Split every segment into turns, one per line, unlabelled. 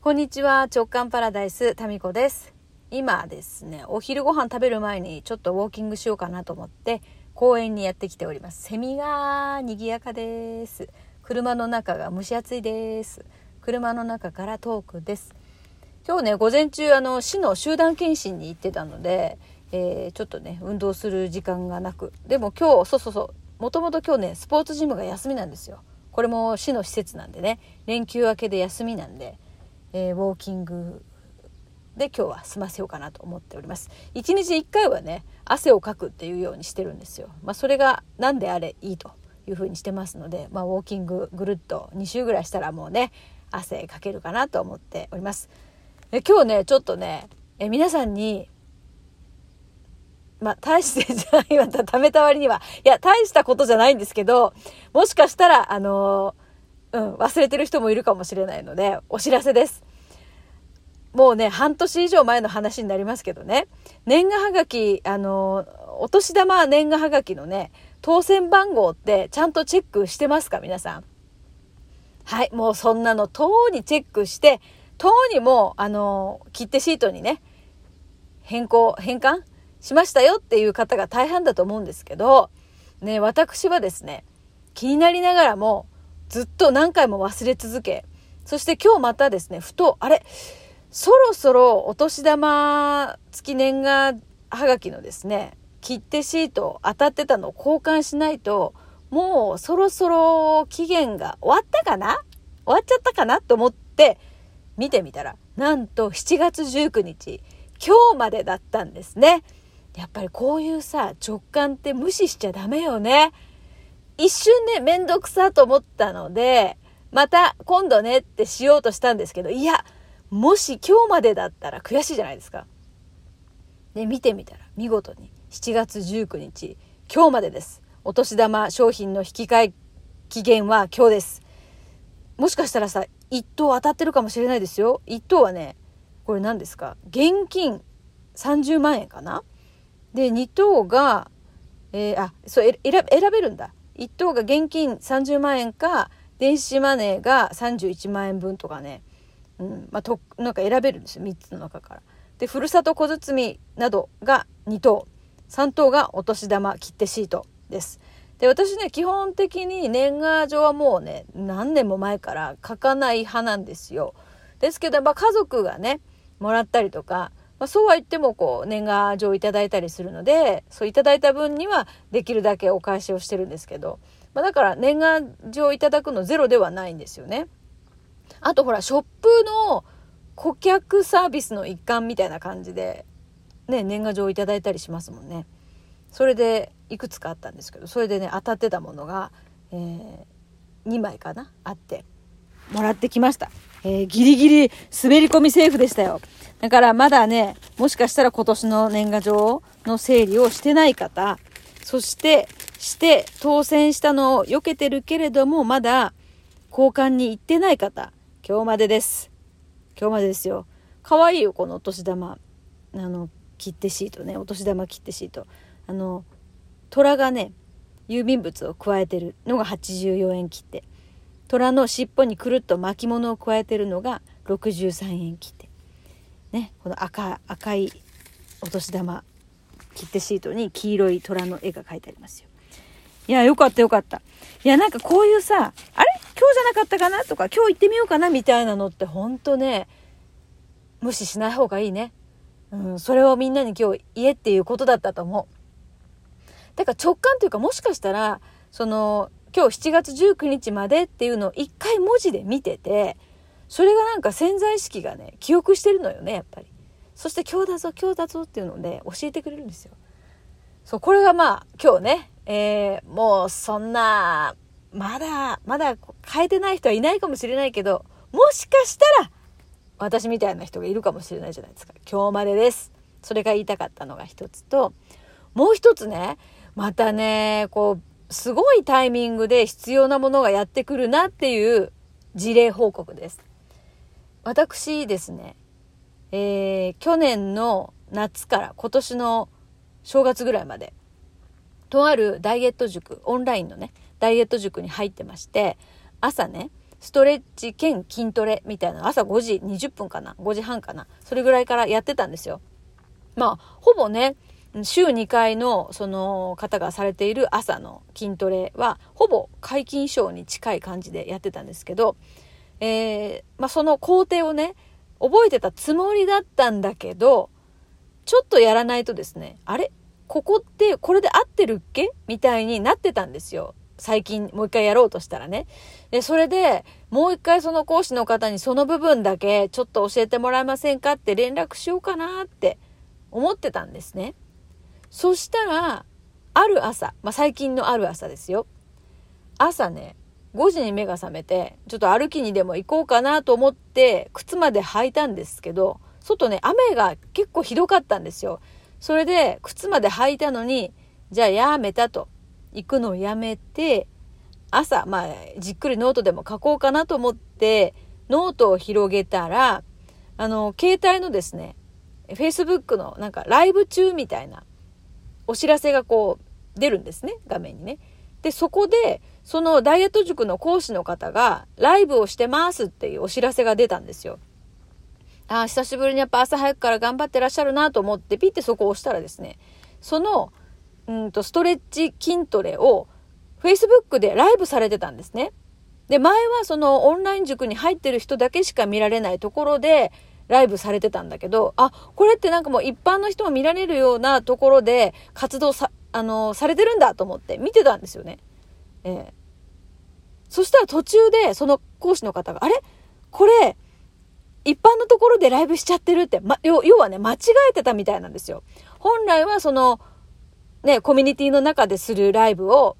こんにちは、直感パラダイス、タミコです。今ですね、お昼ご飯食べる前にちょっとウォーキングしようかなと思って、公園にやってきております。セミが賑やかです。車の中が蒸し暑いです。車の中からトークです。今日ね、午前中、あの、市の集団検診に行ってたので、えーちょっとね、運動する時間がなく。でも今日、そうそうそう、もともと今日ね、スポーツジムが休みなんですよ。これも市の施設なんでね、連休明けで休みなんで、えーウォーキングで今日は済ませようかなと思っております一日1回はね汗をかくっていうようにしてるんですよまあそれが何であれいいというふうにしてますのでまあウォーキングぐるっと2週ぐらいしたらもうね汗かけるかなと思っておりますで今日ねちょっとねえ皆さんにまあ、大してじゃないわ、ためた割には。いや、大したことじゃないんですけど、もしかしたら、あのーうん、忘れてる人もいるかもしれないので、お知らせです。もうね、半年以上前の話になりますけどね、年賀はがき、あのお年玉年賀はがきのね、当選番号ってちゃんとチェックしてますか皆さん。はい、もうそんなの、とうにチェックして、とうにも、あの切手シートにね、変更、変換しましたよっていう方が大半だと思うんですけど、ね、私はですね、気になりながらも、ずっと何回も忘れ続け、そして今日またですね、ふと、あれ、そろそろお年玉付き年賀はがきのですね、切手シート当たってたのを交換しないと、もうそろそろ期限が終わったかな？終わっちゃったかな？と思って見てみたら、なんと7月19日、今日までだったんですね。やっぱりこういうさ、直感って無視しちゃダメよね。一瞬ね、めんどくさと思ったので、また今度ねってしようとしたんですけど、いや、もし今日までだったら悔しいじゃないですか。で、見てみたら見事に7月19日、今日までです。お年玉商品の引き換え期限は今日です。もしかしたらさ、一等当たってるかもしれないですよ。一等はね、これ何ですか？現金30万円かな？で、2等が、えーあ、そう、え選べ選べるんだ。1等が現金30万円か、電子マネーが31万円分とかね。うん、まあ、と、なんか選べるんですよ。3つの中から。で、ふるさと小包などが2等。3等がお年玉切手シートです。で、私ね、基本的に年賀状はもうね、何年も前から書かない派なんですよ。ですけど、まあ、家族がね、もらったりとか、まあ、そうは言ってもこう年賀状いただいたりするのでそういただいた分にはできるだけお返しをしてるんですけど、まあ、だから年賀状いただくのゼロではないんですよね。あとほらショップの顧客サービスの一環みたいな感じで、ね、年賀状いただいたりしますもんね。それでいくつかあったんですけどそれでね当たってたものが、えー2枚かなあってもらってきました。えーギリギリ滑り込みセーフでしたよ。だからまだね、もしかしたら今年の年賀状の整理をしてない方、そして、して当選したのを避けてるけれども、まだ交換に行ってない方、今日までです。今日までですよ。可愛いよ、このお年玉。あの、切手シートね、お年玉切手シート。あの、虎がね、郵便物を加えてるのが84円切手。虎の尻尾にくるっと巻物を加えてるのが63円切手。ね、この赤赤いお年玉切手シートに黄色い虎の絵が描いてありますよ。いや、よかったよかった。いや、なんかこういうさ、あれ？今日じゃなかったかな？とか、今日行ってみようかなみたいなのってほんとね、無視しない方がいいね。うん、それをみんなに今日言えっていうことだったと思う。だから直感というかもしかしたら、その、今日7月19日までっていうのを一回文字で見てて、それがなんか潜在意識がね、記憶してるのよね、やっぱり。そして今日だぞ、今日だぞっていうので教えてくれるんですよ。そう、これがまあ今日ね、えー、もうそんな、まだ、まだ変えてない人はいないかもしれないけど、もしかしたら、私みたいな人がいるかもしれないじゃないですか。今日までです。それが言いたかったのが一つと、もう一つね、またね、こう、すごいタイミングで必要なものがやってくるなっていう事例報告です。私ですね、えー去年の夏から今年の正月ぐらいまで、とあるダイエット塾、オンラインのね、ダイエット塾に入ってまして、朝ね、ストレッチ兼筋トレみたいな朝5時20分かな ?5 時半かなそれぐらいからやってたんですよ。まあ、ほぼね、週2回のその方がされている朝の筋トレはほぼ皆勤賞に近い感じでやってたんですけど、えー、まあ、その工程をね覚えてたつもりだったんだけどちょっとやらないとですねあれ？ここってこれで合ってるっけ？みたいになってたんですよ。最近もう一回やろうとしたらね。でそれでもう一回その講師の方にその部分だけちょっと教えてもらえませんかって連絡しようかなって思ってたんですね。そしたら、ある朝、まあ、最近のある朝ですよ。朝ね、5時に目が覚めて、ちょっと歩きにでも行こうかなと思って、靴まで履いたんですけど、外ね、雨が結構ひどかったんですよ。それで、靴まで履いたのに、じゃあやめたと。行くのをやめて、朝、まあ、じっくりノートでも書こうかなと思って、ノートを広げたら、あの、携帯のですね、Facebook のなんかライブ中みたいなお知らせがこう出るんですね、画面にね。で、そこで、そのダイエット塾の講師の方がライブをしてますっていうお知らせが出たんですよ。ああ、久しぶりにやっぱ朝早くから頑張ってらっしゃるなと思ってピッてそこを押したらですね、その、うんと、ストレッチ筋トレを Facebook でライブされてたんですね。で、前はそのオンライン塾に入ってる人だけしか見られないところで、ライブされてたんだけど、あ、これってなんかもう一般の人も見られるようなところで活動さ、あの、されてるんだと思って見てたんですよね。えー、そしたら途中でその講師の方が、あれ？これ、一般のところでライブしちゃってるって、ま、要はね、間違えてたみたいなんですよ。本来はその、ね、コミュニティの中でするライブを、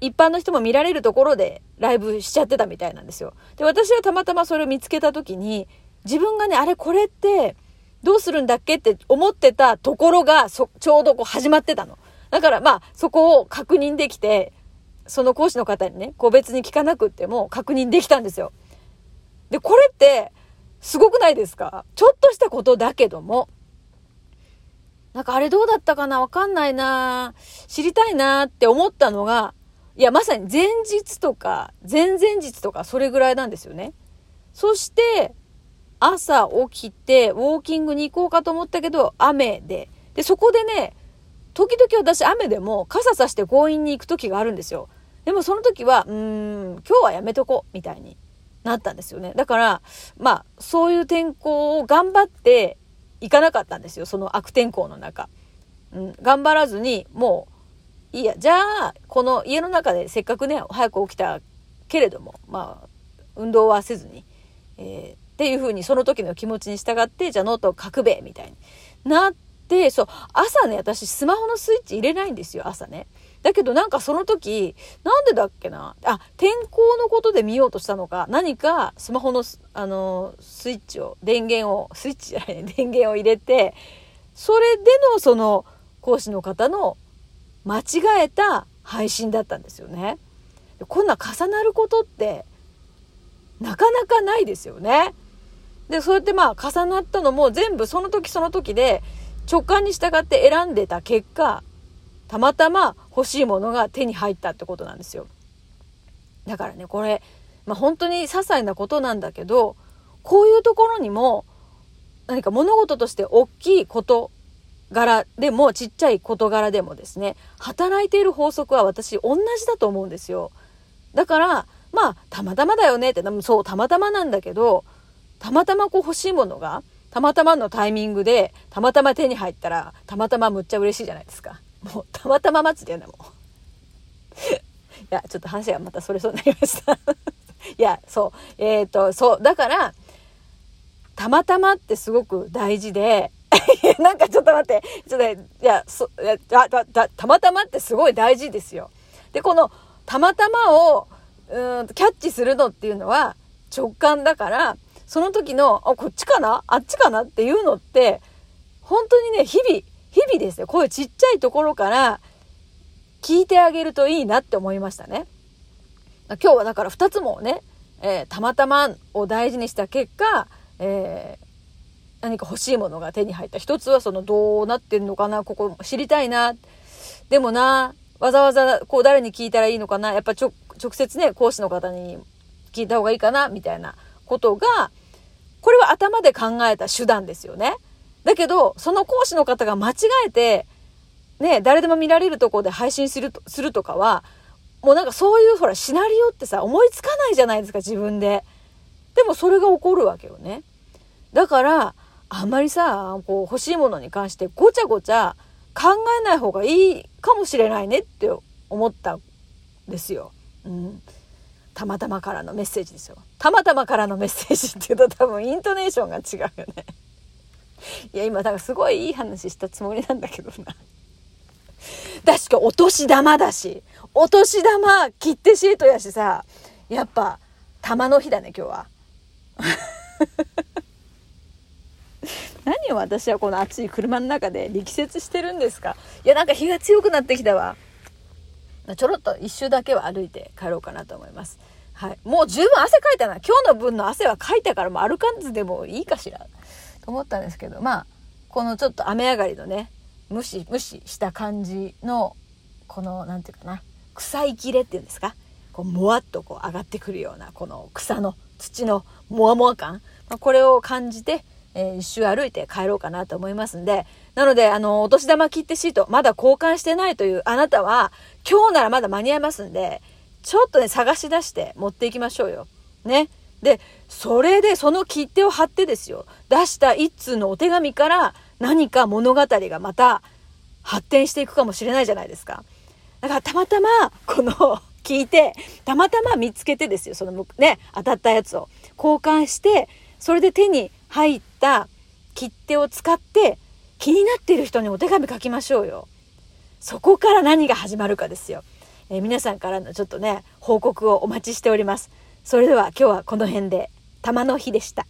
一般の人も見られるところでライブしちゃってたみたいなんですよ。で、私はたまたまそれを見つけた時に、自分がね、あれこれってどうするんだっけって思ってたところがそ、ちょうどこう始まってたの。だからまあ、そこを確認できて、その講師の方にね、個別に聞かなくっても確認できたんですよ。で、これって、すごくないですか？ちょっとしたことだけども。なんかあれどうだったかな？わかんないな知りたいなって思ったのが、いや、まさに前日とか、前々日とか、それぐらいなんですよね。そして、朝起きて、ウォーキングに行こうかと思ったけど、雨で。で、そこでね、時々私雨でも傘さして強引に行く時があるんですよ。でもその時は、うーん、今日はやめとこう、みたいになったんですよね。だから、まあ、そういう天候を頑張って行かなかったんですよ。その悪天候の中。うん、頑張らずに、もう、いいや、じゃあ、この家の中でせっかくね、早く起きたけれども、まあ、運動はせずに、えーっていう風にその時の気持ちに従って、じゃあノートを書くべ、みたいになって、そう、朝ね、私スマホのスイッチ入れないんですよ、朝ね。だけどなんかその時、なんでだっけな？あ、天候のことで見ようとしたのか、何かスマホの、あの、スイッチを、電源を、スイッチじゃない、電源を入れて、それでのその講師の方の間違えた配信だったんですよね。こんな重なることってなかなかないですよね。で、そうやってまあ重なったのも全部その時その時で直感に従って選んでた結果、たまたま欲しいものが手に入ったってことなんですよ。だからね、これ、まあ本当に些細なことなんだけど、こういうところにも何か物事として大きい事柄でもちっちゃい事柄でもですね、働いている法則は私同じだと思うんですよ。だから、まあ、たまたまだよねって、そう、たまたまなんだけど、たまたまこう欲しいものが、たまたまのタイミングで、たまたま手に入ったら、たまたまむっちゃ嬉しいじゃないですか。もう、たまたま祭りやな、もう。いや、ちょっと話がまたそれそうになりました。いや、そう。えっ、ー、と、そう。だから、たまたまってすごく大事で、なんかちょっと待って、ちょっと、いや、そ、いや、だ、だ、たまたまってすごい大事ですよ。で、この、たまたまを、うんキャッチするのっていうのは直感だから、その時の、あ、こっちかな？あっちかな？っていうのって、本当にね、日々、日々ですよ。こういうちっちゃいところから聞いてあげるといいなって思いましたね。今日はだから2つもね、えー、たまたまを大事にした結果、えー、何か欲しいものが手に入った。一つはそのどうなってんのかな？ここ知りたいな。でもな、わざわざこう誰に聞いたらいいのかな？やっぱ直接ね、講師の方に聞いた方がいいかな？みたいなことが、これは頭で考えた手段ですよね。だけど、その講師の方が間違えて、ね、誰でも見られるとこで配信すると、するとかは、もうなんかそういうほらシナリオってさ、思いつかないじゃないですか、自分で。でもそれが起こるわけよね。だから、あんまりさ、こう欲しいものに関してごちゃごちゃ考えない方がいいかもしれないねって思ったんですよ。うん。たまたまからのメッセージですよ。たまたまからのメッセージっていうと多分イントネーションが違うよね。いや、今、だからすごいいい話したつもりなんだけどな。確かお年玉だし、お年玉切手シートやしさ、やっぱ、玉の日だね、今日は。何を私はこの暑い車の中で力説してるんですかいや、なんか日が強くなってきたわ。ちょろっと一周だけは歩いて帰ろうかなと思います。はい。もう十分汗かいたな。今日の分の汗はかいたからもう歩かずでもいいかしら。と思ったんですけど、まあ、このちょっと雨上がりのね、ムシムシした感じの、この、なんていうかな、草いきれっていうんですかこう、もわっとこう上がってくるような、この草の、土のもわもわ感。まあ、これを感じて、えー、一周歩いて帰ろうかなと思いますんで、なので、あの、お年玉切手シート、まだ交換してないというあなたは、今日ならまだ間に合いますんで、ちょっとね、探し出して持っていきましょうよ。ね。で、それでその切手を貼ってですよ、出した一通のお手紙から何か物語がまた発展していくかもしれないじゃないですか。だからたまたま、この聞いて、たまたま見つけてですよ、そのね、当たったやつを交換して、それで手に入った切手を使って気になっている人にお手紙書きましょうよ。そこから何が始まるかですよ。えー、皆さんからのちょっとね、報告をお待ちしております。それでは今日はこの辺で、玉の日でした。